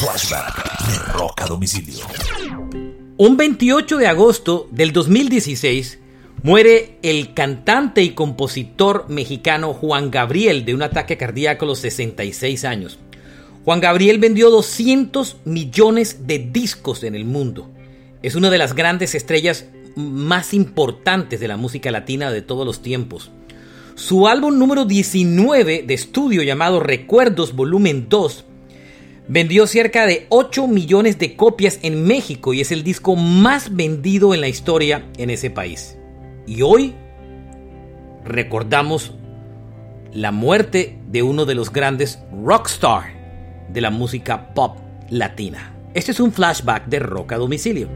Flashback de Rock a Domicilio. Un 28 de agosto del 2016 muere el cantante y compositor mexicano Juan Gabriel de un ataque cardíaco a los 66 años. Juan Gabriel vendió 200 millones de discos en el mundo. Es una de las grandes estrellas más importantes de la música latina de todos los tiempos. Su álbum número 19 de estudio llamado Recuerdos Volumen 2 vendió cerca de 8 millones de copias en México y es el disco más vendido en la historia en ese país. Y hoy recordamos la muerte de uno de los grandes rockstar de la música pop latina. Este es un flashback de Rock a Domicilio.